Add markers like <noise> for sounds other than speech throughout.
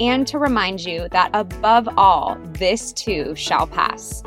and to remind you that above all, this too shall pass.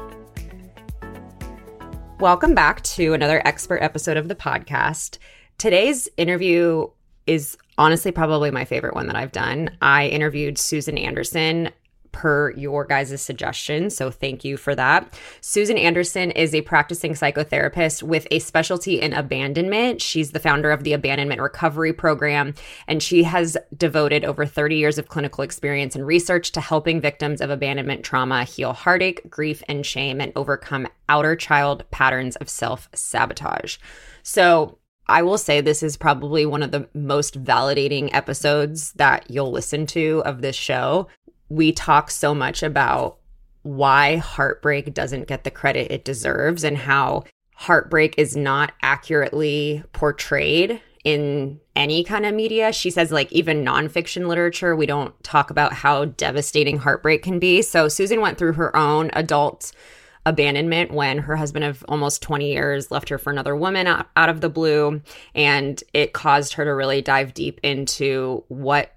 Welcome back to another expert episode of the podcast. Today's interview is honestly probably my favorite one that I've done. I interviewed Susan Anderson per your guys' suggestion. So thank you for that. Susan Anderson is a practicing psychotherapist with a specialty in abandonment. She's the founder of the Abandonment Recovery Program, and she has devoted over 30 years of clinical experience and research to helping victims of abandonment trauma heal heartache, grief, and shame and overcome outer child patterns of self sabotage. So, I will say this is probably one of the most validating episodes that you'll listen to of this show we talk so much about why heartbreak doesn't get the credit it deserves and how heartbreak is not accurately portrayed in any kind of media. She says, like, even nonfiction literature, we don't talk about how devastating heartbreak can be. So, Susan went through her own adult abandonment when her husband of almost 20 years left her for another woman out, of the blue. And it caused her to really dive deep into what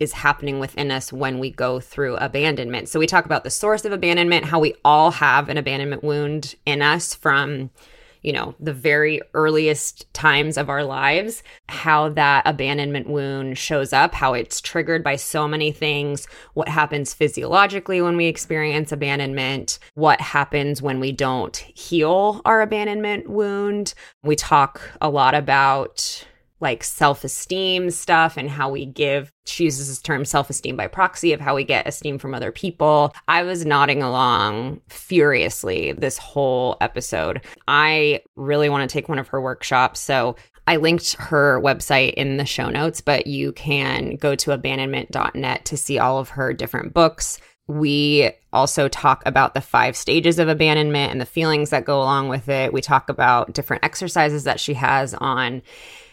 is happening within us when we go through abandonment. So we talk about the source of abandonment, how we all have an abandonment wound in us from you know, the very earliest times of our lives, how that abandonment wound shows up, how it's triggered by so many things, what happens physiologically when we experience abandonment, what happens when we don't heal our abandonment wound. We talk a lot about like self esteem stuff and how we give, she uses this term self esteem by proxy of how we get esteem from other people. I was nodding along furiously this whole episode. I really want to take one of her workshops. So I linked her website in the show notes, but you can go to abandonment.net to see all of her different books. We also talk about the five stages of abandonment and the feelings that go along with it. We talk about different exercises that she has on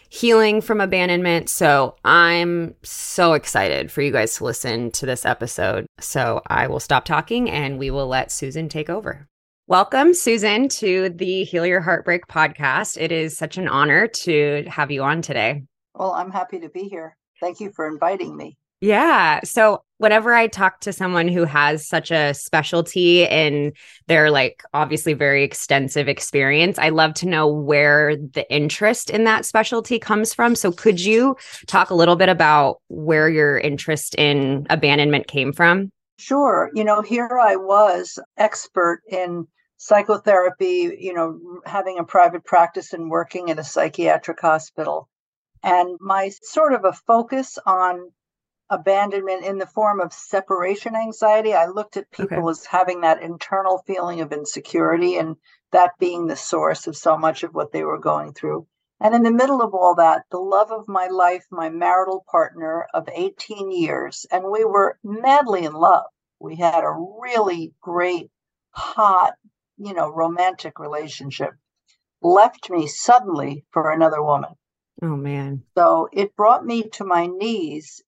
healing from abandonment. So I'm so excited for you guys to listen to this episode. So I will stop talking and we will let Susan take over. Welcome, Susan, to the Heal Your Heartbreak podcast. It is such an honor to have you on today. Well, I'm happy to be here. Thank you for inviting me. Yeah. So whenever I talk to someone who has such a specialty in their like obviously very extensive experience, I love to know where the interest in that specialty comes from. So could you talk a little bit about where your interest in abandonment came from? Sure. You know, here I was expert in psychotherapy, you know, having a private practice and working in a psychiatric hospital. And my sort of a focus on abandonment in the form of separation anxiety. I looked at people okay. as having that internal feeling of insecurity and that being the source of so much of what they were going through. And in the middle of all that, the love of my life, my marital partner of 18 years, and we were madly in love. We had a really great, hot, you know, romantic relationship, left me suddenly for another woman. Oh, man. So it brought me to my knees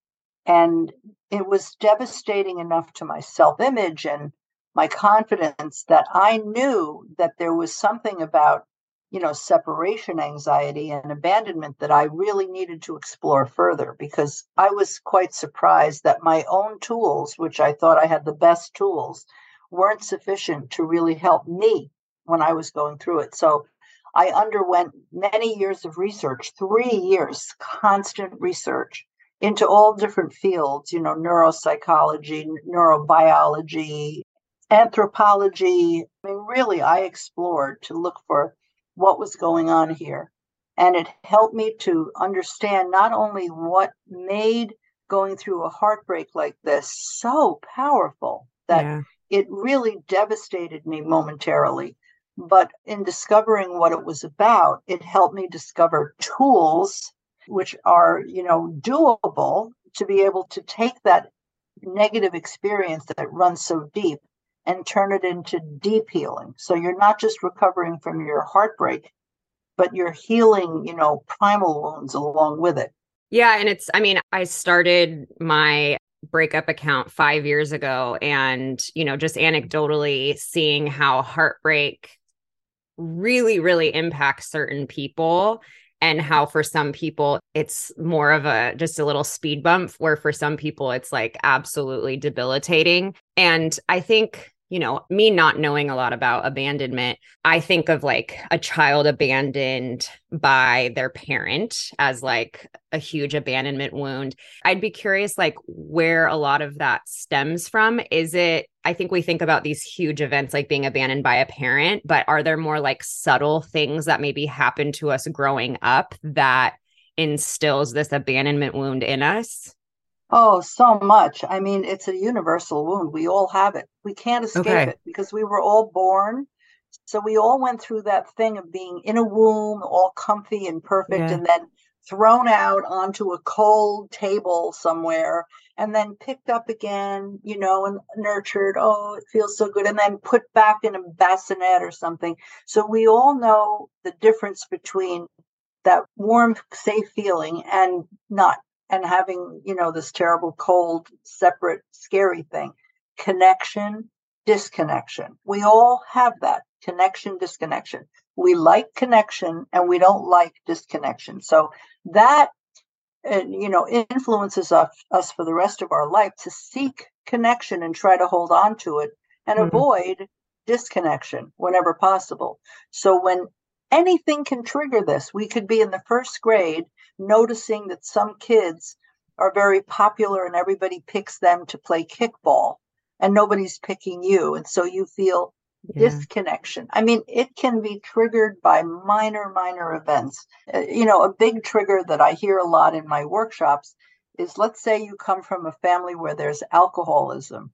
and it was devastating enough to my self image and my confidence that I knew that there was something about you know, separation anxiety and abandonment that I really needed to explore further because I was quite surprised that my own tools, which I thought I had the best tools, weren't sufficient to really help me when I was going through it. So I underwent many years of research, three years, constant research into all different fields, you know, neuropsychology, neurobiology, anthropology. I mean, really, I explored to look for what was going on here. And it helped me to understand not only what made going through a heartbreak like this so powerful that yeah. it really devastated me momentarily, but in discovering what it was about, it helped me discover tools which are, you know, doable to be able to take that negative experience that runs so deep and turn it into deep healing. So you're not just recovering from your heartbreak, but you're healing, you know, primal wounds along with it. Yeah. And it's, I mean, I started my breakup account five years ago and, you know, just anecdotally seeing how heartbreak really, really impacts certain people and how for some people it's more of a just a little speed bump where for some people it's like absolutely debilitating. And i think you know, me not knowing a lot about abandonment, I think of like a child abandoned by their parent as like a huge abandonment wound. I'd be curious, like, where a lot of that stems from. Is it, I think we think about these huge events like being abandoned by a parent, but are there more like subtle things that maybe happen to us growing up that instills this abandonment wound in us? Oh, so much. I mean, it's a universal wound. We all have it. We can't escape okay. it because we were all born. So we all went through that thing of being in a womb, all comfy and perfect, yeah. and then thrown out onto a cold table somewhere and then picked up again, you know, and nurtured. Oh, it feels so good. And then put back in a bassinet or something. So we all know the difference between that warm, safe feeling and not and having, you know, this terrible, cold, separate, scary thing. Connection, disconnection. We all have that connection, disconnection. We like connection and we don't like disconnection. So that, uh, you know, influences us, us for the rest of our life to seek connection and try to hold on to it and mm-hmm. avoid disconnection whenever possible. So when anything can trigger this, we could be in the first grade noticing that some kids are very popular and everybody picks them to play kickball and nobody's picking you. And so you feel yeah. disconnection. I mean, it can be triggered by minor, minor events. Uh, you know, a big trigger that I hear a lot in my workshops is let's say you come from a family where there's alcoholism.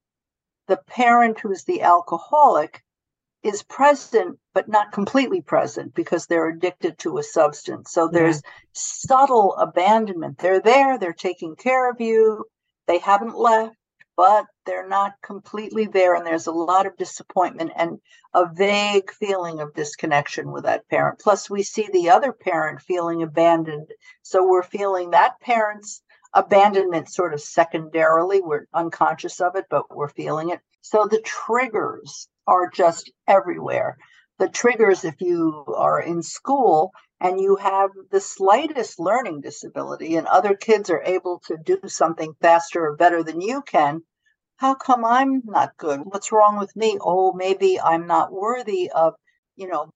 The parent who's the alcoholic is present but not completely present because they're addicted to a substance. So there's yeah. subtle abandonment. They're there they're taking care of you. They haven't left but they're not completely there and there's a lot of disappointment and a vague feeling of disconnection with that parent. Plus we see the other parent feeling abandoned. So we're feeling that parent's abandonment sort of secondarily. We're unconscious of it but we're feeling it. So the triggers are just everywhere. The triggers, if you are in school and you have the slightest learning disability and other kids are able to do something faster or better than you can, how come I'm not good? What's wrong with me? Oh, maybe I'm not worthy of, you know,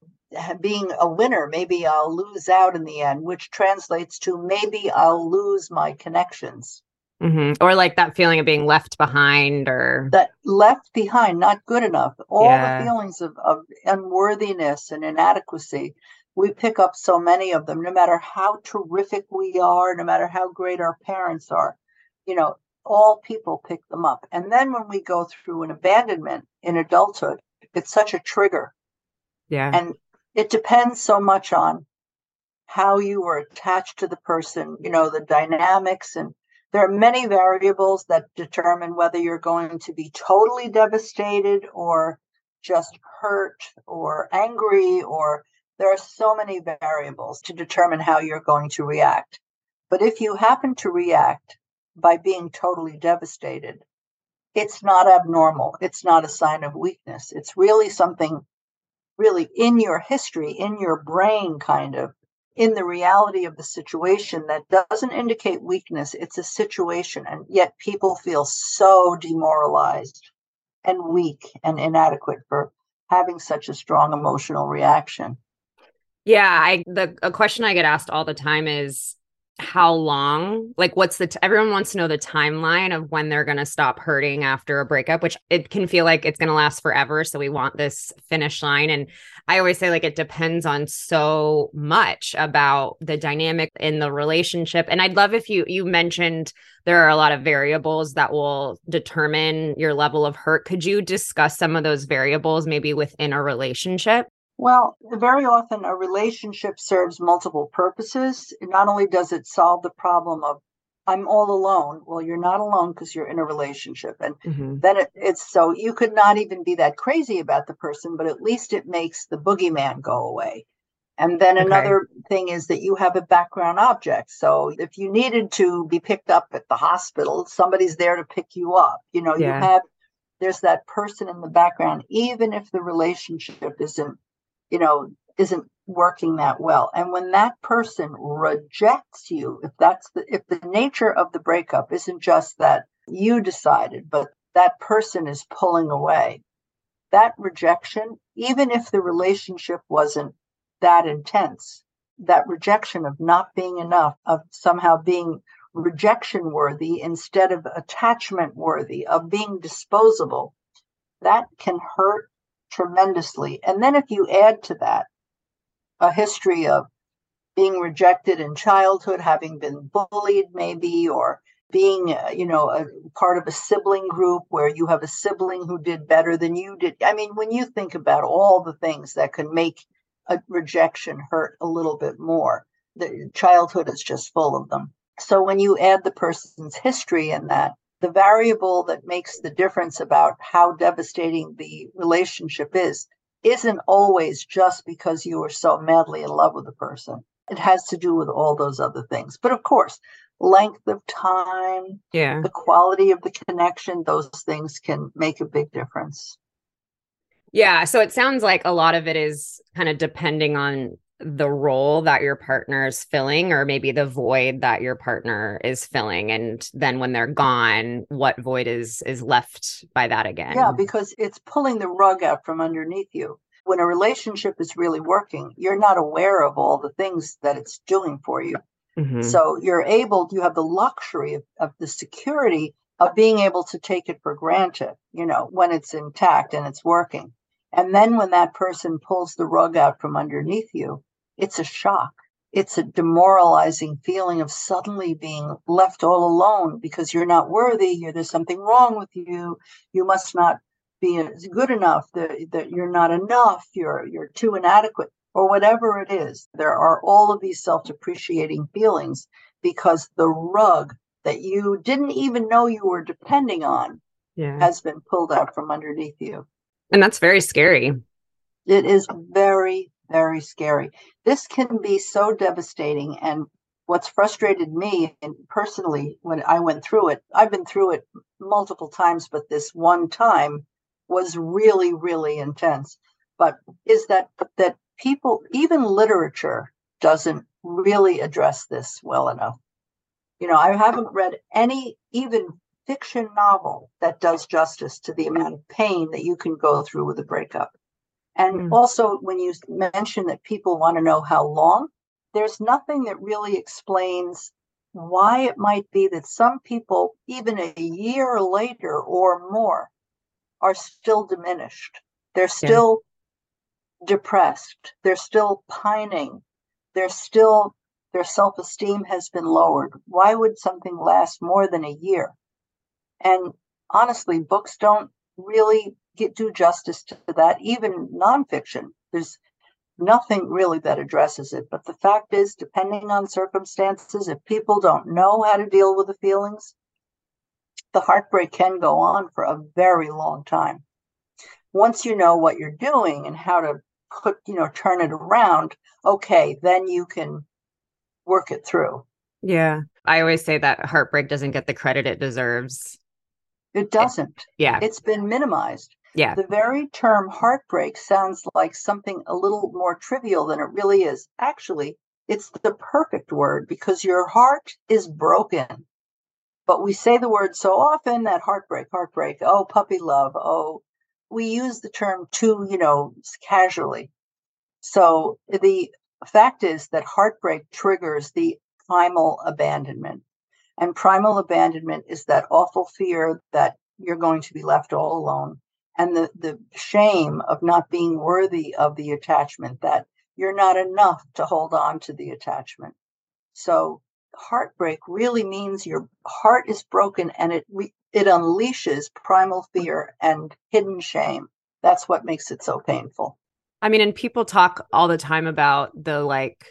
being a winner. Maybe I'll lose out in the end, which translates to maybe I'll lose my connections. Mm-hmm. Or like that feeling of being left behind or that left behind, not good enough. All yeah. the feelings of, of unworthiness and inadequacy, we pick up so many of them, no matter how terrific we are, no matter how great our parents are. You know, all people pick them up. And then when we go through an abandonment in adulthood, it's such a trigger. Yeah. And it depends so much on how you were attached to the person, you know, the dynamics and there are many variables that determine whether you're going to be totally devastated or just hurt or angry, or there are so many variables to determine how you're going to react. But if you happen to react by being totally devastated, it's not abnormal. It's not a sign of weakness. It's really something really in your history, in your brain, kind of in the reality of the situation that doesn't indicate weakness. It's a situation. And yet people feel so demoralized and weak and inadequate for having such a strong emotional reaction. Yeah, I the a question I get asked all the time is how long like what's the t- everyone wants to know the timeline of when they're going to stop hurting after a breakup which it can feel like it's going to last forever so we want this finish line and i always say like it depends on so much about the dynamic in the relationship and i'd love if you you mentioned there are a lot of variables that will determine your level of hurt. Could you discuss some of those variables maybe within a relationship well, very often a relationship serves multiple purposes. Not only does it solve the problem of I'm all alone. Well, you're not alone because you're in a relationship. And mm-hmm. then it, it's so you could not even be that crazy about the person, but at least it makes the boogeyman go away. And then okay. another thing is that you have a background object. So if you needed to be picked up at the hospital, somebody's there to pick you up. You know, yeah. you have, there's that person in the background, even if the relationship isn't you know, isn't working that well. And when that person rejects you, if that's the if the nature of the breakup isn't just that you decided, but that person is pulling away, that rejection, even if the relationship wasn't that intense, that rejection of not being enough, of somehow being rejection worthy instead of attachment worthy, of being disposable, that can hurt tremendously. And then if you add to that a history of being rejected in childhood, having been bullied, maybe, or being, uh, you know, a part of a sibling group where you have a sibling who did better than you did. I mean, when you think about all the things that can make a rejection hurt a little bit more, the childhood is just full of them. So when you add the person's history in that, the variable that makes the difference about how devastating the relationship is isn't always just because you are so madly in love with the person. It has to do with all those other things. But of course, length of time, yeah, the quality of the connection, those things can make a big difference. Yeah, so it sounds like a lot of it is kind of depending on the role that your partner is filling or maybe the void that your partner is filling and then when they're gone what void is is left by that again? Yeah because it's pulling the rug out from underneath you. When a relationship is really working you're not aware of all the things that it's doing for you. Mm-hmm. so you're able you have the luxury of, of the security of being able to take it for granted you know when it's intact and it's working. And then when that person pulls the rug out from underneath you it's a shock. It's a demoralizing feeling of suddenly being left all alone because you're not worthy. You're, there's something wrong with you. You must not be good enough. That, that you're not enough. You're you're too inadequate, or whatever it is. There are all of these self-depreciating feelings because the rug that you didn't even know you were depending on yeah. has been pulled out from underneath you. And that's very scary. It is very, very scary. This can be so devastating. And what's frustrated me and personally when I went through it, I've been through it multiple times, but this one time was really, really intense. But is that that people, even literature, doesn't really address this well enough. You know, I haven't read any even fiction novel that does justice to the amount of pain that you can go through with a breakup. And mm. also, when you mention that people want to know how long, there's nothing that really explains why it might be that some people, even a year later or more, are still diminished. They're still yeah. depressed. They're still pining. They're still, their self esteem has been lowered. Why would something last more than a year? And honestly, books don't really get do justice to that, even nonfiction. There's nothing really that addresses it. But the fact is, depending on circumstances, if people don't know how to deal with the feelings, the heartbreak can go on for a very long time. Once you know what you're doing and how to put, you know, turn it around, okay, then you can work it through. Yeah. I always say that heartbreak doesn't get the credit it deserves. It doesn't. Yeah. It's been minimized. Yeah. The very term heartbreak sounds like something a little more trivial than it really is. Actually, it's the perfect word because your heart is broken. But we say the word so often that heartbreak, heartbreak, oh, puppy love, oh, we use the term too, you know, casually. So the fact is that heartbreak triggers the primal abandonment. And primal abandonment is that awful fear that you're going to be left all alone and the, the shame of not being worthy of the attachment, that you're not enough to hold on to the attachment. So heartbreak really means your heart is broken and it re- it unleashes primal mm. fear and hidden shame. That's what makes it so painful. I mean, and people talk all the time about the like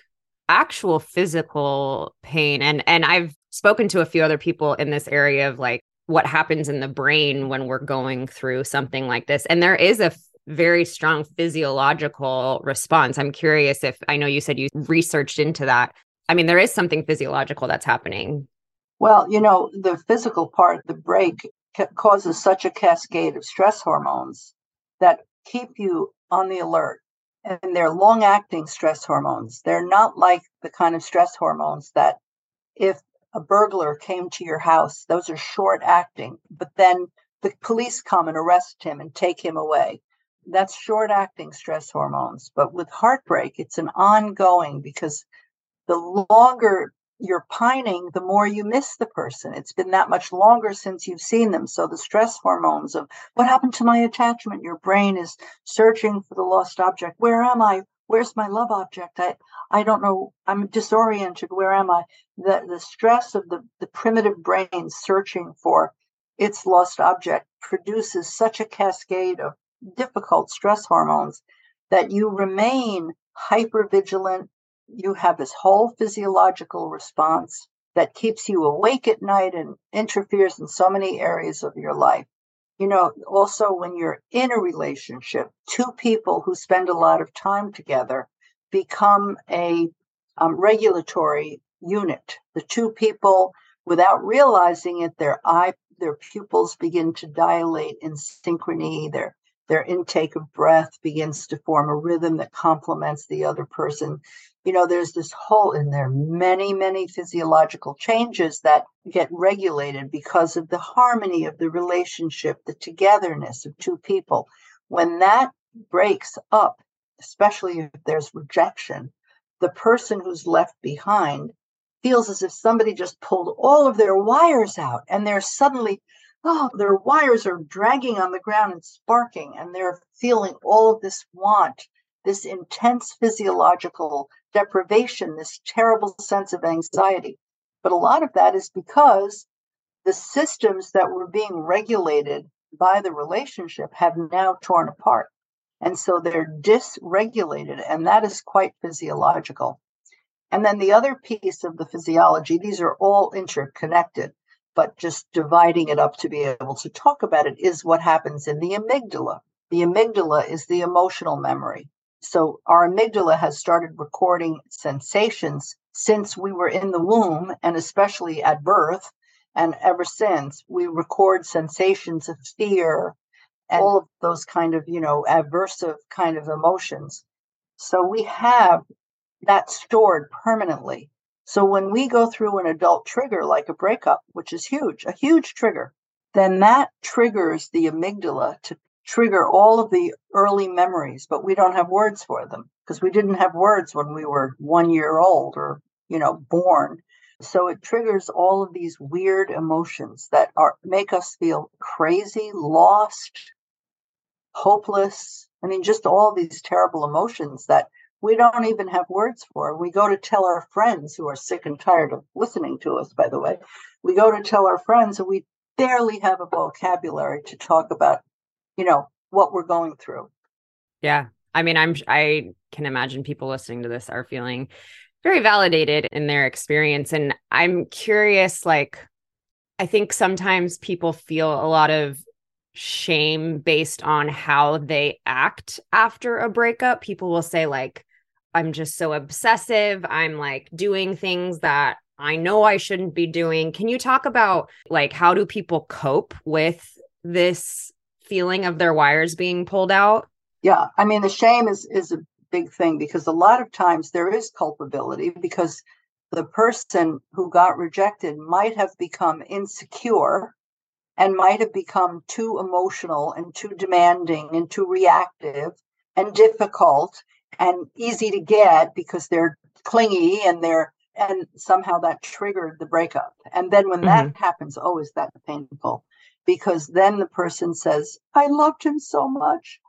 actual physical pain and and I've spoken to a few other people in this area of like what happens in the brain when we're going through something like this. And there is a f- very strong physiological response. I'm curious if I know you said you researched into that. I mean, there is something physiological that's happening. Well, you know, the physical part, the break, ca- causes such a cascade of stress hormones that keep you on the alert. And they're long acting stress hormones. They're not like the kind of stress hormones that if a burglar came to your house, those are short acting, but then the police come and arrest him and take him away. That's short acting stress hormones. But with heartbreak, it's an ongoing because the longer you're pining, the more you miss the person. It's been that much longer since you've seen them. So the stress hormones of what happened to my attachment, your brain is searching for the lost object. Where am I? Where's my love object? I, I don't know. I'm disoriented. Where am I? The, the stress of the, the primitive brain searching for its lost object produces such a cascade of difficult stress hormones that you remain hyper vigilant. You have this whole physiological response that keeps you awake at night and interferes in so many areas of your life. You know, also when you're in a relationship, two people who spend a lot of time together become a um, regulatory unit. The two people, without realizing it, their eye, their pupils begin to dilate in synchrony. Their their intake of breath begins to form a rhythm that complements the other person. You know, there's this whole, and there many, many physiological changes that get regulated because of the harmony of the relationship, the togetherness of two people. When that breaks up, especially if there's rejection, the person who's left behind feels as if somebody just pulled all of their wires out and they're suddenly oh their wires are dragging on the ground and sparking and they're feeling all of this want this intense physiological deprivation this terrible sense of anxiety but a lot of that is because the systems that were being regulated by the relationship have now torn apart and so they're dysregulated, and that is quite physiological. And then the other piece of the physiology, these are all interconnected, but just dividing it up to be able to talk about it is what happens in the amygdala. The amygdala is the emotional memory. So our amygdala has started recording sensations since we were in the womb, and especially at birth. And ever since, we record sensations of fear, and all of those kind of you know aversive kind of emotions so we have that stored permanently so when we go through an adult trigger like a breakup which is huge a huge trigger then that triggers the amygdala to trigger all of the early memories but we don't have words for them because we didn't have words when we were 1 year old or you know born so it triggers all of these weird emotions that are make us feel crazy lost hopeless. I mean, just all these terrible emotions that we don't even have words for. We go to tell our friends who are sick and tired of listening to us, by the way, we go to tell our friends and we barely have a vocabulary to talk about, you know, what we're going through. Yeah. I mean, I'm, I can imagine people listening to this are feeling very validated in their experience. And I'm curious, like, I think sometimes people feel a lot of shame based on how they act after a breakup. People will say, like, I'm just so obsessive. I'm like doing things that I know I shouldn't be doing. Can you talk about like how do people cope with this feeling of their wires being pulled out. Yeah, I mean the shame is is a big thing because a lot of times there is culpability because the person who got rejected might have become insecure and might have become too emotional and too demanding and too reactive and difficult and easy to get because they're clingy and they're and somehow that triggered the breakup and then when mm-hmm. that happens oh is that painful because then the person says i loved him so much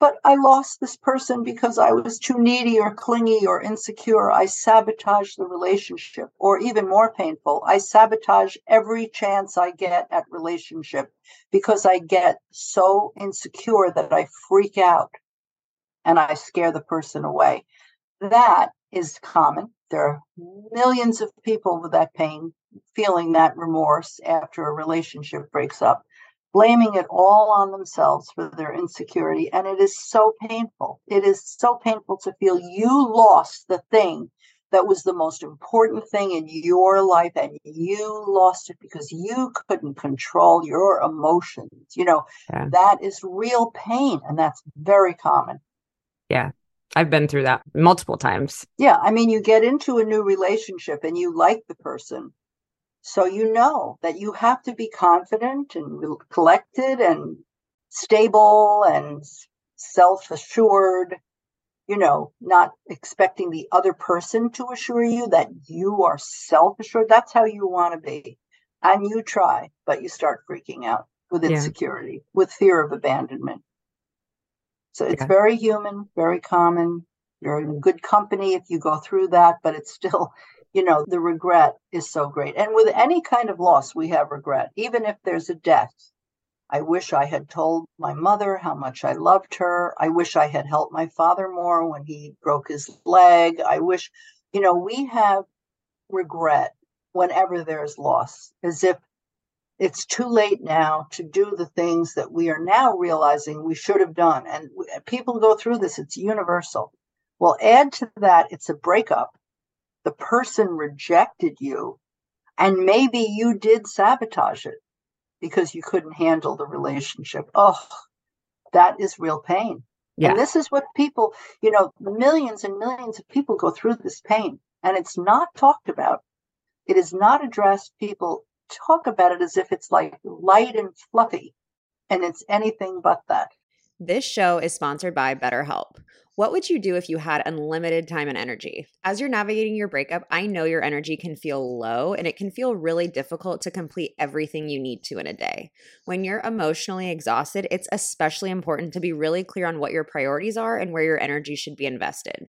but I lost this person because I was too needy or clingy or insecure. I sabotaged the relationship. Or even more painful, I sabotage every chance I get at relationship because I get so insecure that I freak out and I scare the person away. That is common. There are millions of people with that pain feeling that remorse after a relationship breaks up blaming it all on themselves for their insecurity. And it is so painful. It is so painful to feel you lost the thing that was the most important thing in your life and you lost it because you couldn't control your emotions. You know, yeah. that is real pain and that's very common. Yeah. I've been through that multiple times. Yeah. I mean, you get into a new relationship and you like the person so you know that you have to be confident and collected and stable and self assured, you know, not expecting the other person to assure you that you are self assured. That's how you want to be. And you try, but you start freaking out with insecurity, yeah. with fear of abandonment. So it's yeah. very human, very common. You're in good company if you go through that, but it's still you know, the regret is so great. And with any kind of loss, we have regret, even if there's a death. I wish I had told my mother how much I loved her. I wish I had helped my father more when he broke his leg. I wish, you know, we have regret whenever there's loss, as if it's too late now to do the things that we are now realizing we should have done. And people go through this, it's universal. Well, add to that, it's a breakup the person rejected you and maybe you did sabotage it because you couldn't handle the relationship. Oh, that is real pain. Yeah. And this is what people, you know, millions and millions of people go through this pain and it's not talked about. It is not addressed. People talk about it as if it's like light and fluffy and it's anything but that. This show is sponsored by BetterHelp. What would you do if you had unlimited time and energy? As you're navigating your breakup, I know your energy can feel low and it can feel really difficult to complete everything you need to in a day. When you're emotionally exhausted, it's especially important to be really clear on what your priorities are and where your energy should be invested.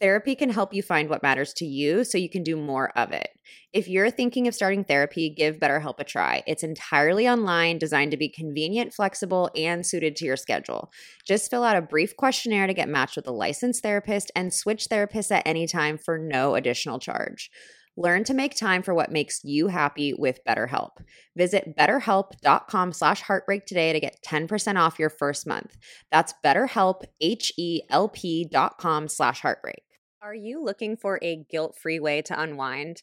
Therapy can help you find what matters to you so you can do more of it. If you're thinking of starting therapy, give BetterHelp a try. It's entirely online, designed to be convenient, flexible, and suited to your schedule. Just fill out a brief questionnaire to get matched with a licensed therapist and switch therapists at any time for no additional charge. Learn to make time for what makes you happy with BetterHelp. Visit betterhelp.com slash heartbreak today to get 10% off your first month. That's betterhelp, H-E-L-P dot com slash heartbreak. Are you looking for a guilt-free way to unwind?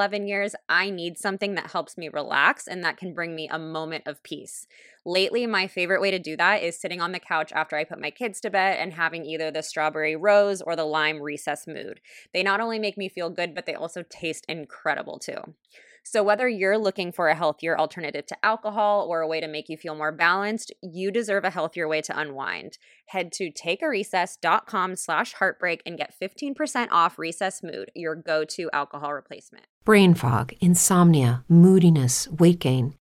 11 years, I need something that helps me relax and that can bring me a moment of peace. Lately, my favorite way to do that is sitting on the couch after I put my kids to bed and having either the strawberry rose or the lime recess mood. They not only make me feel good, but they also taste incredible too. So, whether you're looking for a healthier alternative to alcohol or a way to make you feel more balanced, you deserve a healthier way to unwind. Head to takearecess.com slash heartbreak and get 15% off Recess Mood, your go to alcohol replacement. Brain fog, insomnia, moodiness, weight gain.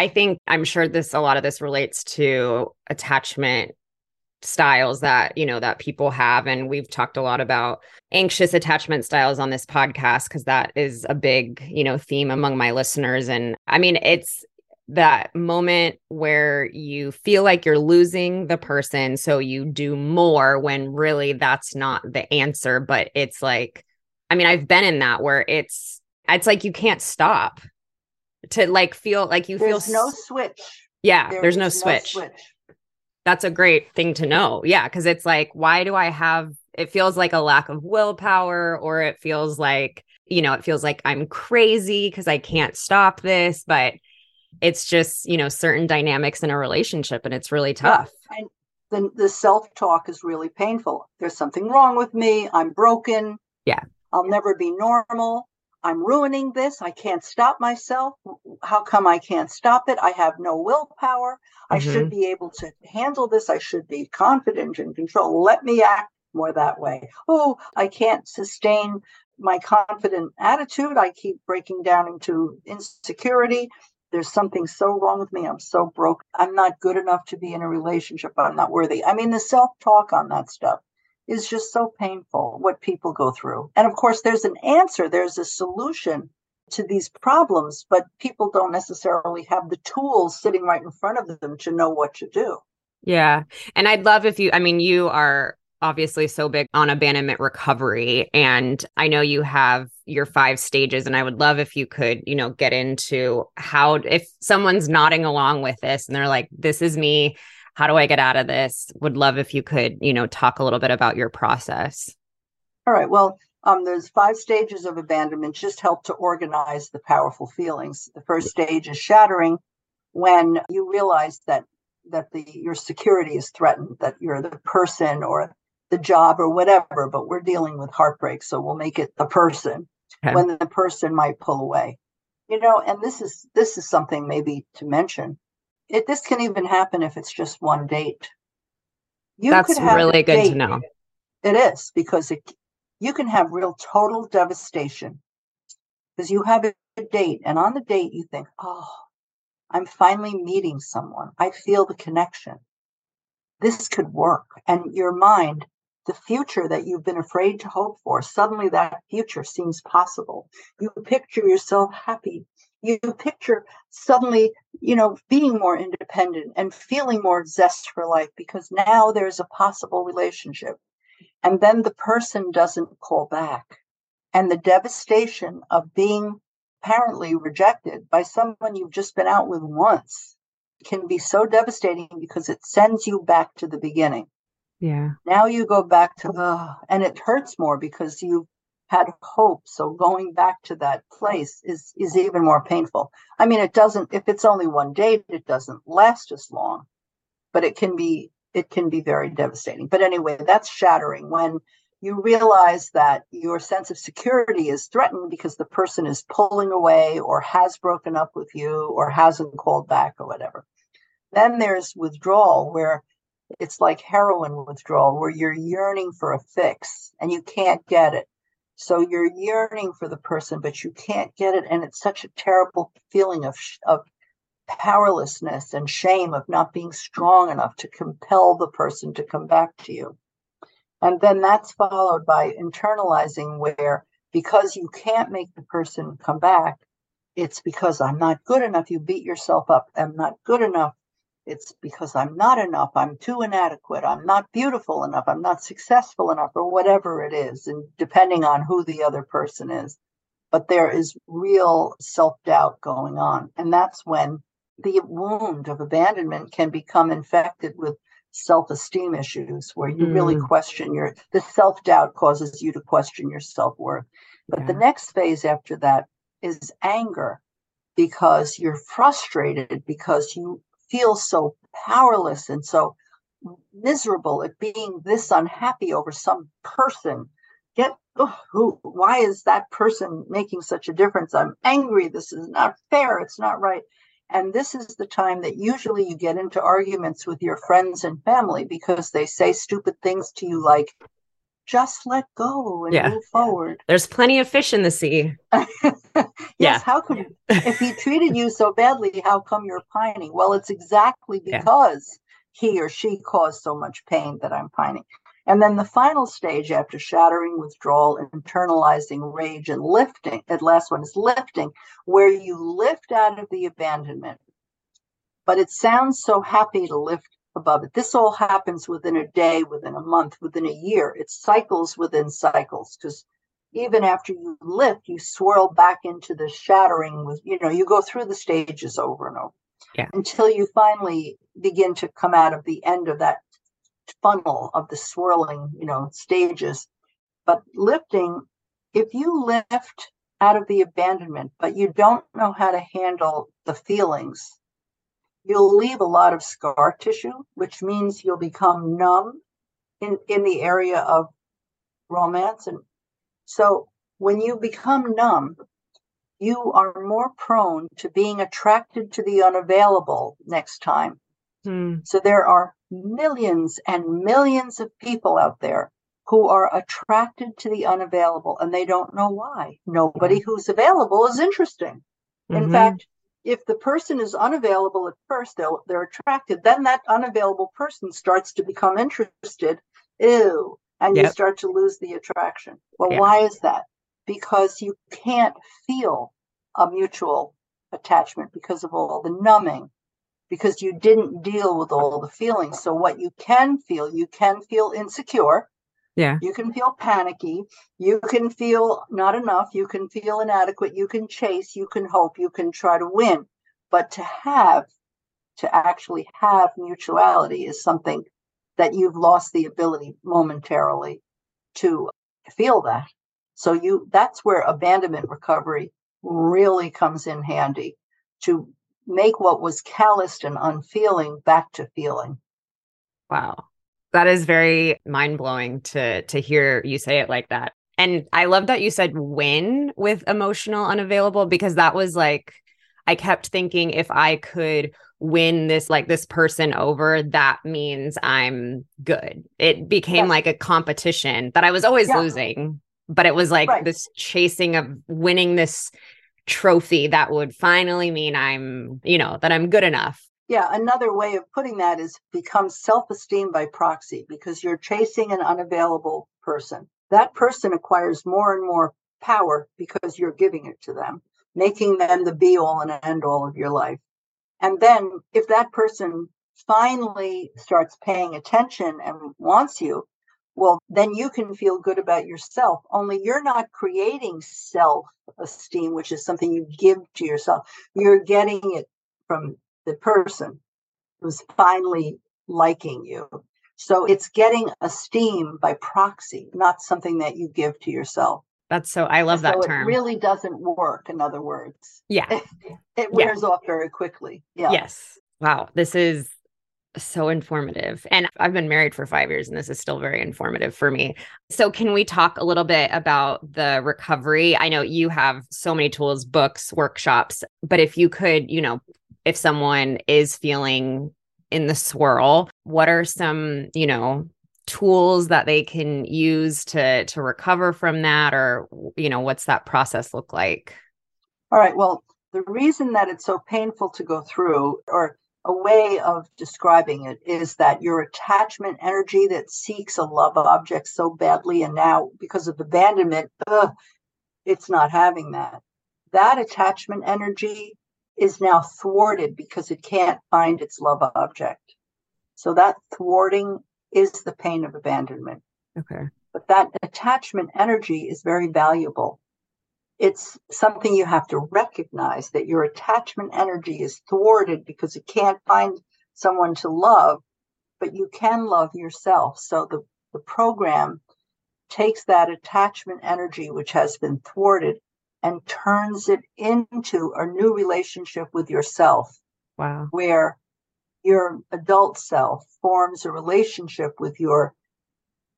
I think I'm sure this a lot of this relates to attachment styles that you know that people have and we've talked a lot about anxious attachment styles on this podcast because that is a big you know theme among my listeners and i mean it's that moment where you feel like you're losing the person so you do more when really that's not the answer but it's like i mean i've been in that where it's it's like you can't stop to like feel like you there's feel no switch. Yeah, There there's no switch. switch. That's a great thing to know. Yeah, because it's like, why do I have? It feels like a lack of willpower, or it feels like you know, it feels like I'm crazy because I can't stop this. But it's just you know certain dynamics in a relationship, and it's really tough. And the, the self talk is really painful. There's something wrong with me. I'm broken. Yeah. I'll never be normal. I'm ruining this. I can't stop myself. How come I can't stop it? I have no willpower. I Mm-hmm. should be able to handle this. I should be confident and control. Let me act more that way. Oh, I can't sustain my confident attitude. I keep breaking down into insecurity. There's something so wrong with me. I'm so broke. I'm not good enough to be in a relationship. I'm not worthy. I mean, the self talk on that stuff is just so painful what people go through. And of course, there's an answer, there's a solution to these problems, but people don't necessarily have the tools sitting right in front of them to know what to do. Yeah. And I'd love if you, I mean, you are obviously so big on abandonment recovery. And I know you have your five stages. And I would love if you could, you know, get into how, if someone's nodding along with this and they're like, this is me, how do I get out of this? Would love if you could, you know, talk a little bit about your process. All right. Well, um, there's five stages of abandonment, just help to organize the powerful feelings. The first stage is shattering when you realize that that the your security is threatened, that you're the person or the job or whatever, but we're dealing with heartbreak, so we'll make it the person Okay. when the person might pull away. You know, and this is this is something maybe to mention. It this can even happen if it's just one date. You That's could have a really good to know. It is because it you can have real total devastation because you have a date and on the date you think, "Oh, I'm finally meeting someone. I feel the connection. This could work." And your mind, the future that you've been afraid to hope for, suddenly that future seems possible. You picture yourself happy. You picture suddenly, you know, being more independent and feeling more zest for life because now there's a possible relationship and then the person doesn't call back. And the devastation of being apparently rejected by someone you've just been out with once can be so devastating because it sends you back to the beginning. Yeah. Now you go back to, uh, and it hurts more because you've had hope. So going back to that place is, is even more painful. I mean, it doesn't, if it's only one date, it doesn't last as long, but it can be it can be very devastating. But anyway, that's shattering when you realize that your sense of security is threatened because the person is pulling away or has broken up with you or hasn't called back or whatever. Then there's withdrawal where it's like heroin withdrawal where you're yearning for a fix and you can't get it. So you're yearning for the person, but you can't get it. And it's such a terrible feeling of, of powerlessness and shame of not being strong enough to compel the person to come back to you. And then that's followed by internalizing where because you can't make the person come back, it's because I'm not good enough. You beat yourself up. I'm not good enough. It's because I'm not enough. I'm too inadequate. I'm not beautiful enough. I'm not successful enough, or whatever it is, and depending on who the other person is. But there is real self doubt going on. And that's when the wound of abandonment can become infected with self-esteem issues where you really Mm. question your the self-doubt causes you to question your self-worth but the next phase after that is anger because you're frustrated because you feel so powerless and so miserable at being this unhappy over some person. Get who why is that person making such a difference? I'm angry. This is not fair. It's not right. And this is the time that usually you get into arguments with your friends and family because they say stupid things to you like just let go and yeah. move forward. There's plenty of fish in the sea. <laughs> yes, yeah. how come if he treated you so badly, how come you're pining? Well, it's exactly because yeah. he or she caused so much pain that I'm pining. And then the final stage after shattering, withdrawal, internalizing rage, and lifting, that last one is lifting, where you lift out of the abandonment. But it sounds so happy to lift above it. This all happens within a day, within a month, within a year. It's cycles within cycles because even after you lift, you swirl back into the shattering with, you know, you go through the stages over and over yeah. until you finally begin to come out of the end of that funnel of the swirling, you know, stages. But lifting, if you lift out of the abandonment, but you don't know how to handle the feelings, you'll leave a lot of scar tissue, which means you'll become numb in, in the area of romance. And so when you become numb, you are more prone to being attracted to the unavailable next time. Hmm. So there are millions and millions of people out there who are attracted to the unavailable and they don't know why. Nobody who's available is interesting. In mm-hmm. fact, if the person is unavailable at first, they'll, they're attracted. Then that unavailable person starts to become interested. Ew. And yep. you start to lose the attraction. Well, yeah. why is that? Because you can't feel a mutual attachment because of all the numbing, because you didn't deal with all the feelings. So, what you can feel, you can feel insecure yeah. You can feel panicky. You can feel not enough. You can feel inadequate. You can chase. You can hope. You can try to win. But to have, to actually have mutuality is something that you've lost the ability momentarily to feel that. So you that's where abandonment recovery really comes in handy to make what was calloused and unfeeling back to feeling. Wow. That is very mind-blowing to to hear you say it like that. And I love that you said win with emotional unavailable because that was like I kept thinking if I could win this like this person over that means I'm good. It became like a competition that I was always yeah. losing, but it was like right. this chasing of winning this trophy that would finally mean I'm, you know, that I'm good enough. Yeah, another way of putting that is become self esteem by proxy because you're chasing an unavailable person. That person acquires more and more power because you're giving it to them, making them the be all and end all of your life. And then if that person finally starts paying attention and wants you, well, then you can feel good about yourself. Only you're not creating self esteem, which is something you give to yourself. You're getting it from the person who's finally liking you. So it's getting esteem by proxy, not something that you give to yourself. That's so I love that term. It really doesn't work, in other words. Yeah. <laughs> it wears yeah. off very quickly. Yeah. Yes. Wow. This is so informative. And I've been married for five years, and this is still very informative for me. So, can we talk a little bit about the recovery? I know you have so many tools, books, workshops, but if you could, you know, if someone is feeling in the swirl what are some you know tools that they can use to to recover from that? Or you know what's that process look like? All right. Well the reason that it's so painful to go through or a way of describing it is that your attachment energy that seeks a love object so badly and now because of abandonment ugh, it's not having that. That attachment energy is now thwarted because it can't find its love object. So that thwarting is the pain of abandonment. Okay. But that attachment energy is very valuable. It's something you have to recognize that your attachment energy is thwarted because it can't find someone to love, but you can love yourself. So the, the program takes that attachment energy, which has been thwarted, and turns it into a new relationship with yourself. Wow. Where your adult self forms a relationship with your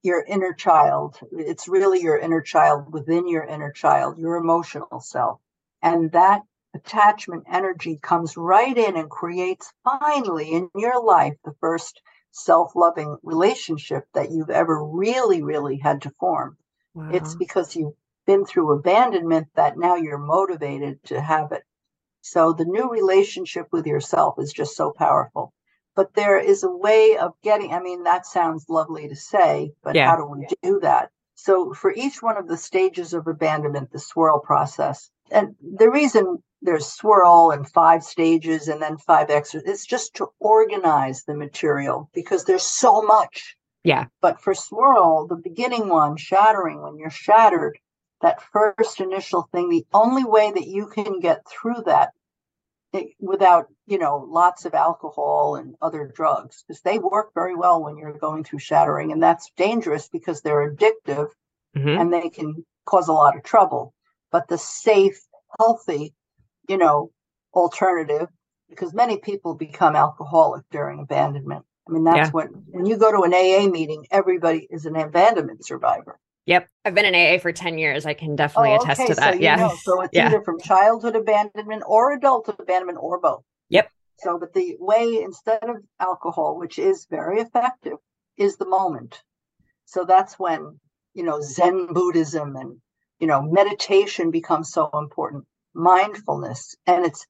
your inner child. It's really your inner child within your inner child, your emotional self. And that attachment energy comes right in and creates finally in your life the first self loving relationship that you've ever really, really had to form. Wow. It's because you've been through abandonment that now you're motivated to have it. So the new relationship with yourself is just so powerful. But there is a way of getting, I mean, that sounds lovely to say, but yeah. how do we do that? So for each one of the stages of abandonment, the swirl process, and the reason there's swirl and five stages and then five exercises, it's just to organize the material because there's so much. Yeah. But for swirl, the beginning one, shattering, when you're shattered, that first initial thing, the only way that you can get through that it, without, you know, lots of alcohol and other drugs, because they work very well when you're going through shattering. And that's dangerous because they're addictive mm-hmm. and they can cause a lot of trouble. But the safe, healthy, you know, alternative, because many people become alcoholic during abandonment. I mean, that's yeah. when when you go to an AA meeting, everybody is an abandonment survivor. Yep. I've been in AA for 10 years. I can definitely oh, attest to that. So yeah. Know. So <laughs> it's yeah. either from childhood abandonment or adult abandonment or both. Yep. So, but the way instead of alcohol, which is very effective, is the moment. So that's when, you know, Zen Buddhism and, you know, meditation becomes so important, mindfulness. And it's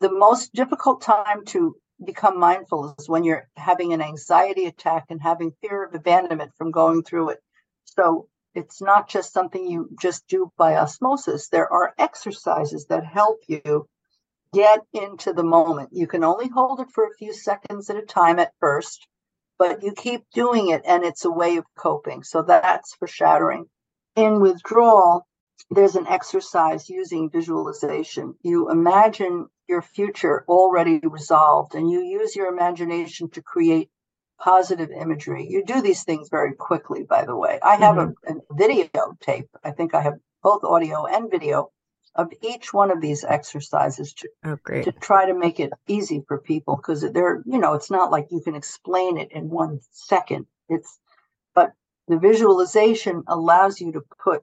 the most difficult time to become mindful is when you're having an anxiety attack and having fear of abandonment from going through it. So it's not just something you just do by osmosis. There are exercises that help you get into the moment. You can only hold it for a few seconds at a time at first, but you keep doing it and it's a way of coping. So that's for shattering. In withdrawal, there's an exercise using visualization. You imagine your future already resolved and you use your imagination to create positive imagery. You do these things very quickly, by the way. I have mm-hmm. a, a video tape. I think I have both audio and video of each one of these exercises to, oh, to try to make it easy for people because they're, you know, it's not like you can explain it in one second. It's, but the visualization allows you to put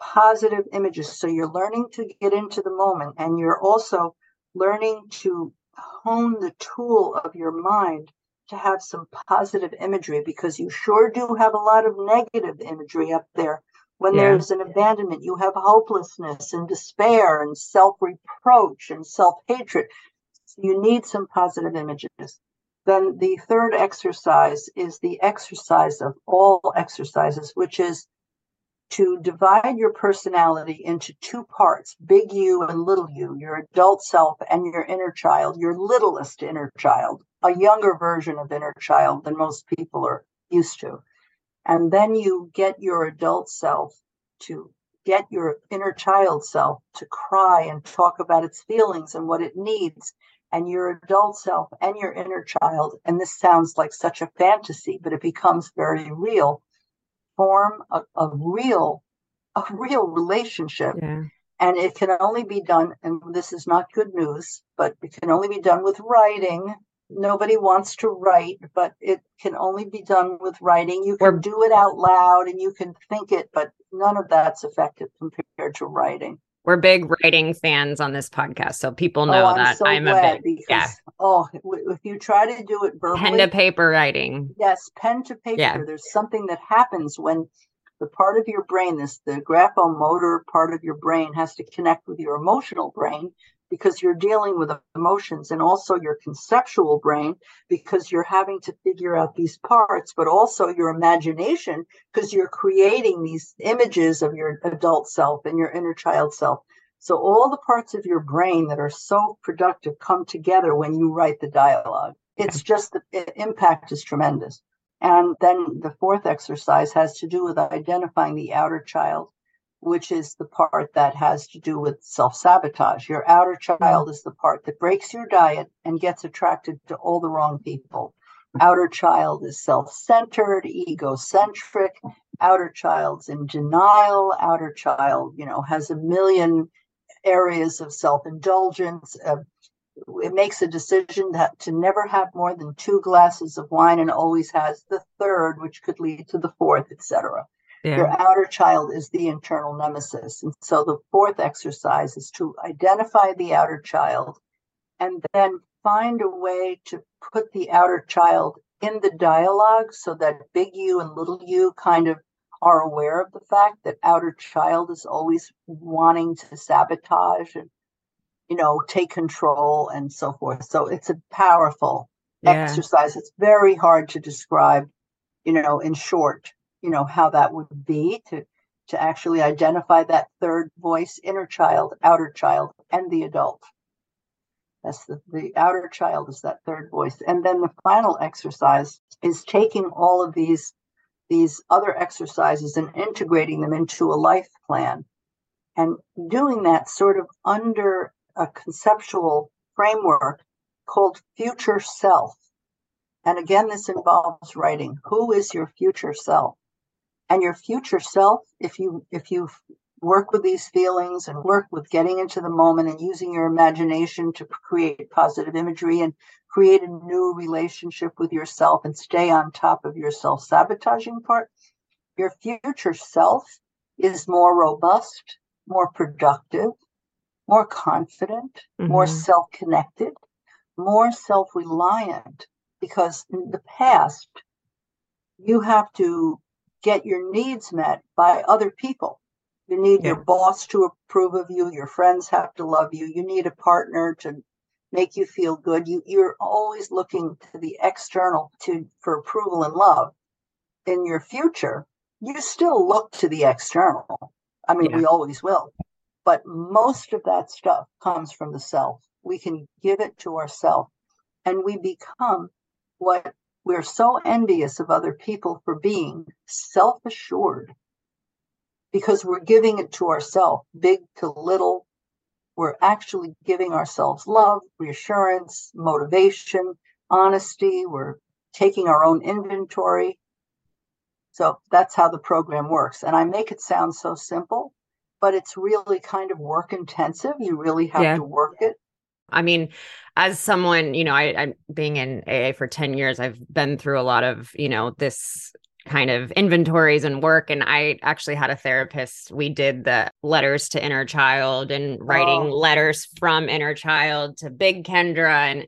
positive images. So you're learning to get into the moment and you're also learning to hone the tool of your mind to have some positive imagery because you sure do have a lot of negative imagery up there. When yeah. there's an abandonment, you have hopelessness and despair and self reproach and self hatred. So you need some positive images. Then the third exercise is the exercise of all exercises, which is to divide your personality into two parts big you and little you, your adult self and your inner child, your littlest inner child a younger version of inner child than most people are used to. And then you get your adult self to get your inner child self to cry and talk about its feelings and what it needs. And your adult self and your inner child, and this sounds like such a fantasy, but it becomes very real, form a, a real, a real relationship. Yeah. And it can only be done, and this is not good news, but it can only be done with writing nobody wants to write, but it can only be done with writing. You can do it out loud and you can think it, but none of that's effective compared to writing. We're big writing fans on this podcast, so people know oh, that I'm, so I'm a big because, yeah. Oh, if you try to do it verbally, pen to paper writing. Yes, pen to paper. Yeah. There's something that happens when the part of your brain, this the graphomotor part of your brain, has to connect with your emotional brain because you're dealing with emotions and also your conceptual brain because you're having to figure out these parts, but also your imagination because you're creating these images of your adult self and your inner child self. So all the parts of your brain that are so productive come together when you write the dialogue. It's just the impact is tremendous. And then the fourth exercise has to do with identifying the outer child which is the part that has to do with self sabotage. Your outer child is the part that breaks your diet and gets attracted to all the wrong people. Outer child is self centered, egocentric. Outer child's in denial. Outer child, you know, has a million areas of self indulgence. Uh, it makes a decision that to never have more than two glasses of wine and always has the third, which could lead to the fourth, etc. Yeah. Your outer child is the internal nemesis. And so the fourth exercise is to identify the outer child and then find a way to put the outer child in the dialogue so that big you and little you kind of are aware of the fact that outer child is always wanting to sabotage and you know take control and so forth so it's a powerful yeah. exercise it's very hard to describe you know in short you know how that would be to to actually identify that third voice inner child outer child and the adult. That's the, the outer child is that third voice. And then the final exercise is taking all of these these other exercises and integrating them into a life plan and doing that sort of under a conceptual framework called future self. And again this involves writing. Who is your future self and your future self if you if you work with these feelings and work with getting into the moment and using your imagination to create positive imagery and create a new relationship with yourself and stay on top of your self-sabotaging part your future self is more robust more productive more confident mm-hmm. more self-connected more self-reliant because in the past you have to get your needs met by other people. You need yeah. your boss to approve of you. Your friends have to love you. You need a partner to make you feel good. You, you're always looking to the external to for approval and love. In your future, you still look to the external. I mean, yeah. we always will. But most of that stuff comes from the self. We can give it to ourselves and we become what we're so envious of other people for being self assured because we're giving it to ourselves, big to little. We're actually giving ourselves love, reassurance, motivation, honesty. We're taking our own inventory. So that's how the program works. And I make it sound so simple, but it's really kind of work intensive. You really have yeah. to work it. I mean, as someone, you know, I, I'm being in AA for 10 years, I've been through a lot of, you know, this kind of inventories and work. And I actually had a therapist. We did the letters to inner child and writing oh. letters from inner child to big Kendra. And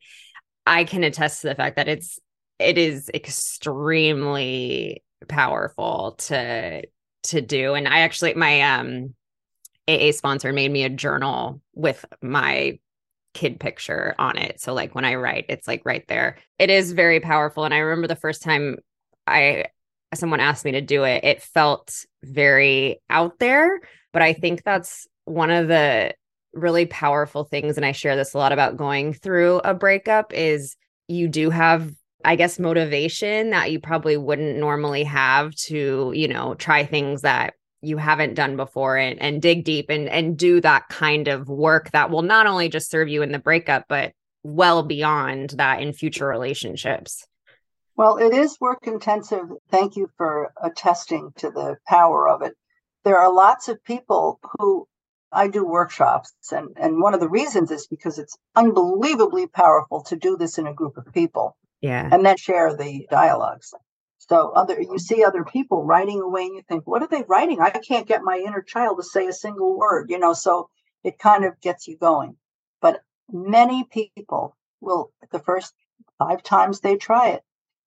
I can attest to the fact that it's, it is extremely powerful to, to do. And I actually, my, um, AA sponsor made me a journal with my kid picture on it. So like when I write, it's like right there. It is very powerful. And I remember the first time I someone asked me to do it, it felt very out there. But I think that's one of the really powerful things. And I share this a lot about going through a breakup is you do have I guess motivation that you probably wouldn't normally have to, you know, try things that you haven't done before and, and dig deep and and do that kind of work that will not only just serve you in the breakup but well beyond that in future relationships. Well it is work intensive. Thank you for attesting to the power of it. There are lots of people who I do workshops and and one of the reasons is because it's unbelievably powerful to do this in a group of people yeah. and then share the dialogues so other you see other people writing away and you think, what are they writing? I can't get my inner child to say a single word, you know, so it kind of gets you going. But many people will the first five times they try it,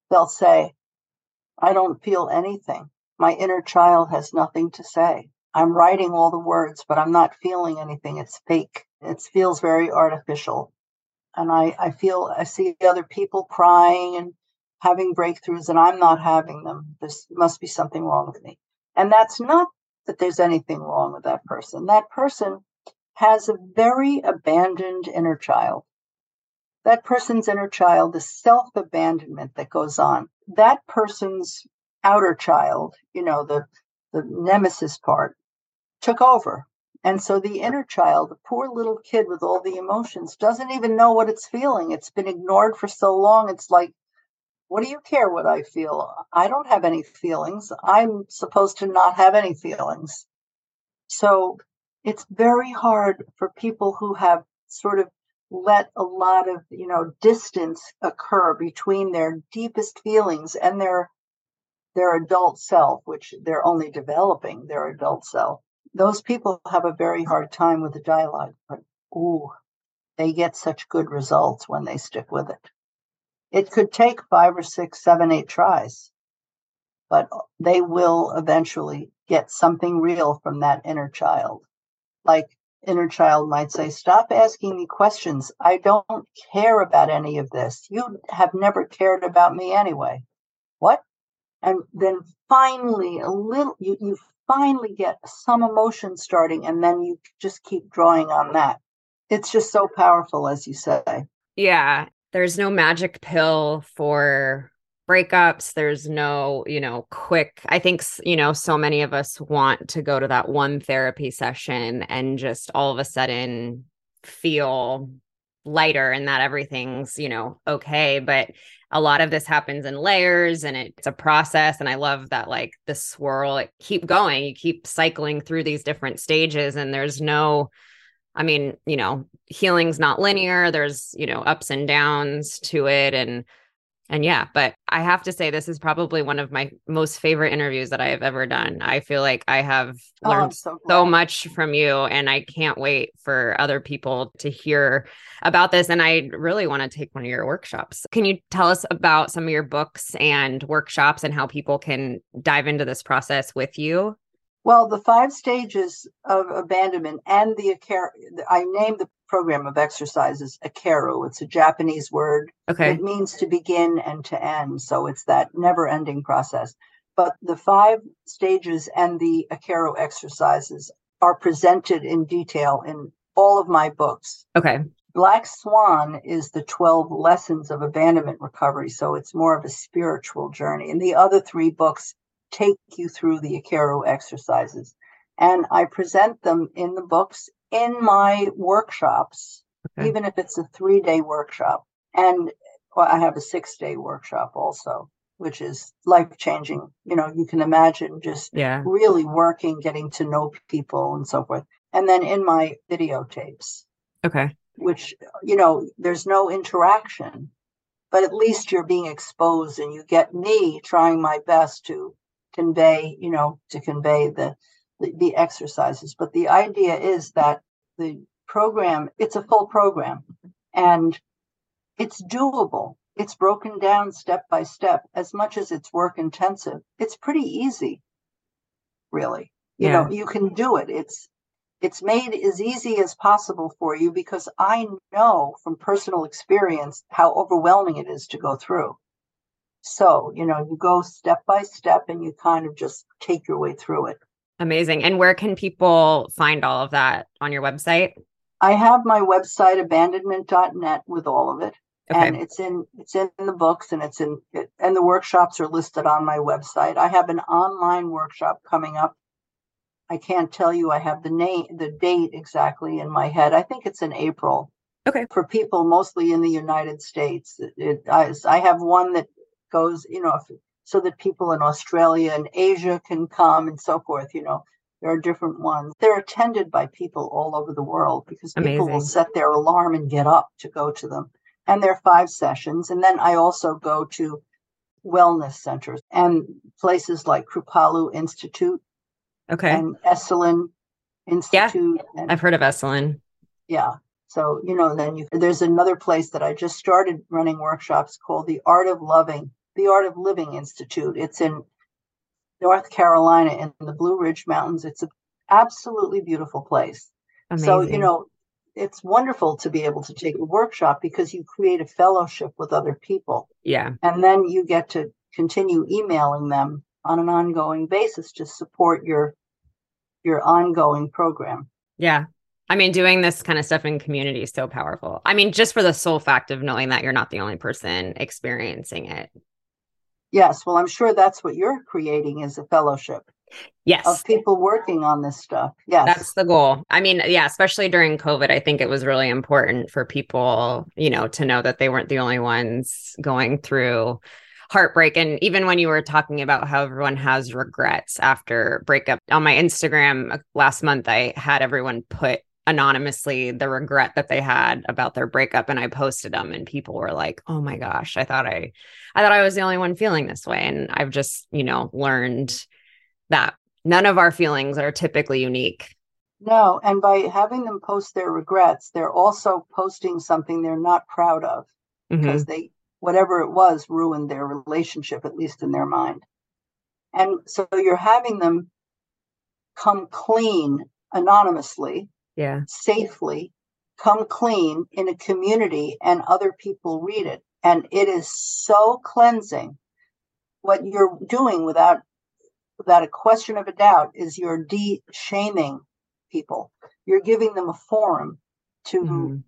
they'll say, I don't feel anything. My inner child has nothing to say. I'm writing all the words, but I'm not feeling anything. It's fake. It feels very artificial. And I, I feel I see other people crying and having breakthroughs and I'm not having them. There must be something wrong with me. And that's not that there's anything wrong with that person. That person has a very abandoned inner child. That person's inner child, the self abandonment that goes on, that person's outer child, you know, the, the nemesis part, took over. And so the inner child, the poor little kid with all the emotions, doesn't even know what it's feeling. It's been ignored for so long. It's like what do you care what I feel? I don't have any feelings. I'm supposed to not have any feelings. So it's very hard for people who have sort of let a lot of you know distance occur between their deepest feelings and their their adult self which they're only developing their adult self those people have a very hard time with the dialogue but ooh they get such good results when they stick with it it could take five or six seven eight tries but they will eventually get something real from that inner child like inner child might say, Stop asking me questions. I don't care about any of this. You have never cared about me anyway. What? And then finally, a little, you, you finally get some emotion starting, and then you just keep drawing on that. It's just so powerful, as you say. Yeah. There's no magic pill for breakups. There's no you know quick i think you know so many of us want to go to that one therapy session and just all of a sudden feel lighter and that everything's you know okay. But a lot of this happens in layers and it's a process. And i love that like the swirl it keep going. You keep cycling through these different stages and there's no i mean you know healing's not linear there's you know ups and downs to it and and yeah, but I have to say, this is probably one of my most favorite interviews that I have ever done. I feel like I have oh, learned oh, so, so, much from you, and I can't wait for other people to hear about this. And I really want to take one of your workshops. Can you tell us about some of your books and workshops and how people can dive into this process with you? Well, the five stages of abandonment and the I named the program of exercises Akeru. It's a Japanese word. Okay. It means to begin and to end. So it's that never ending process. But the five stages and the Akeru exercises are presented in detail in all of my books. Okay. Black Swan is the 12 lessons of abandonment recovery. So it's more of a spiritual journey. And the other three books take you through the Akeru exercises. And I present them in the books in my workshops, okay. even if it's a three day workshop. And well, I have a six day workshop also, which is life changing. You know, you can imagine just yeah. really working, getting to know people and so forth. And then in my videotapes. Okay. Which, you know, there's no interaction, but at least you're being exposed and you get me trying my best to convey, you know, to convey the, the, the exercises. But the idea is that the program, it's a full program and it's doable. It's broken down step by step as much as it's work intensive. It's pretty easy, really. You yeah. know, you can do it. It's it's made as easy as possible for you because I know from personal experience how overwhelming it is to go through. So, you know, you go step by step and you kind of just take your way through it. Amazing. And where can people find all of that on your website? I have my website abandonment.net with all of it. Okay. And it's in it's in the books and it's in it, and the workshops are listed on my website. I have an online workshop coming up. I can't tell you I have the name the date exactly in my head. I think it's in April. Okay. For people mostly in the United States. It, I, I have one that goes, you know, if, so that people in Australia and Asia can come and so forth, you know. There are different ones. They're attended by people all over the world because Amazing. people will set their alarm and get up to go to them. And there are five sessions. And then I also go to wellness centers and places like Kripalu Institute. Okay. And Esalen Institute. Yeah, and, I've heard of Esalen. Yeah. So, you know, then you, there's another place that I just started running workshops called the Art of Loving, the Art of Living Institute. It's in North Carolina in the Blue Ridge Mountains. It's an absolutely beautiful place. Amazing. So, you know, it's wonderful to be able to take a workshop because you create a fellowship with other people. Yeah. And then you get to continue emailing them on an ongoing basis to support your your ongoing program. Yeah. I mean, doing this kind of stuff in community is so powerful. I mean, just for the sole fact of knowing that you're not the only person experiencing it. Yes. Well, I'm sure that's what you're creating is a fellowship. Yes. Of people working on this stuff. Yes. That's the goal. I mean, yeah, especially during COVID, I think it was really important for people, you know, to know that they weren't the only ones going through heartbreak. And even when you were talking about how everyone has regrets after breakup on my Instagram uh, last month, I had everyone put anonymously the regret that they had about their breakup and I posted them and people were like, "Oh my gosh, I thought I I thought I was the only one feeling this way." And I've just, you know, learned that none of our feelings are typically unique. No, and by having them post their regrets, they're also posting something they're not proud of Mhm. because they whatever it was ruined their relationship at least in their mind. And so you're having them come clean anonymously Yeah. safely come clean in a community and other people read it and it is so cleansing what you're doing without without a question of a doubt is you're de-shaming people you're giving them a forum to Mhm.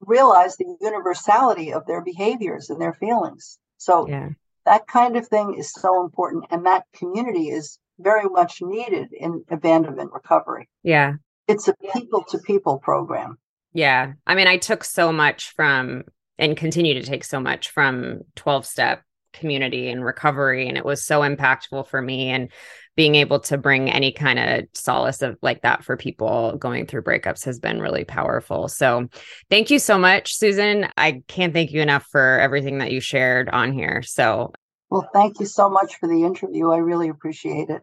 realize the universality of their behaviors and their feelings so Yeah. that kind of thing is so important and that community is very much needed in abandonment recovery Yeah. It's a people to people program Yeah. I mean, I took so much from and continue to take so much from 12 step community and recovery. And it was so impactful for me. And being able to bring any kind of solace of like that for people going through breakups has been really powerful. So thank you so much, Susan. I can't thank you enough for everything that you shared on here. So Well, thank you so much for the interview. I really appreciate it.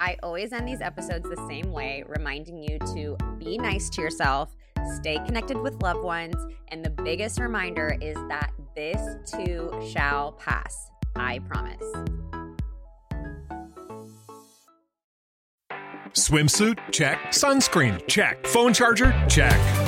I always end these episodes the same way, reminding you to be nice to yourself, stay connected with loved ones, and the biggest reminder is that this too shall pass. I promise. Swimsuit? Check. Sunscreen? Check. Phone charger? Check.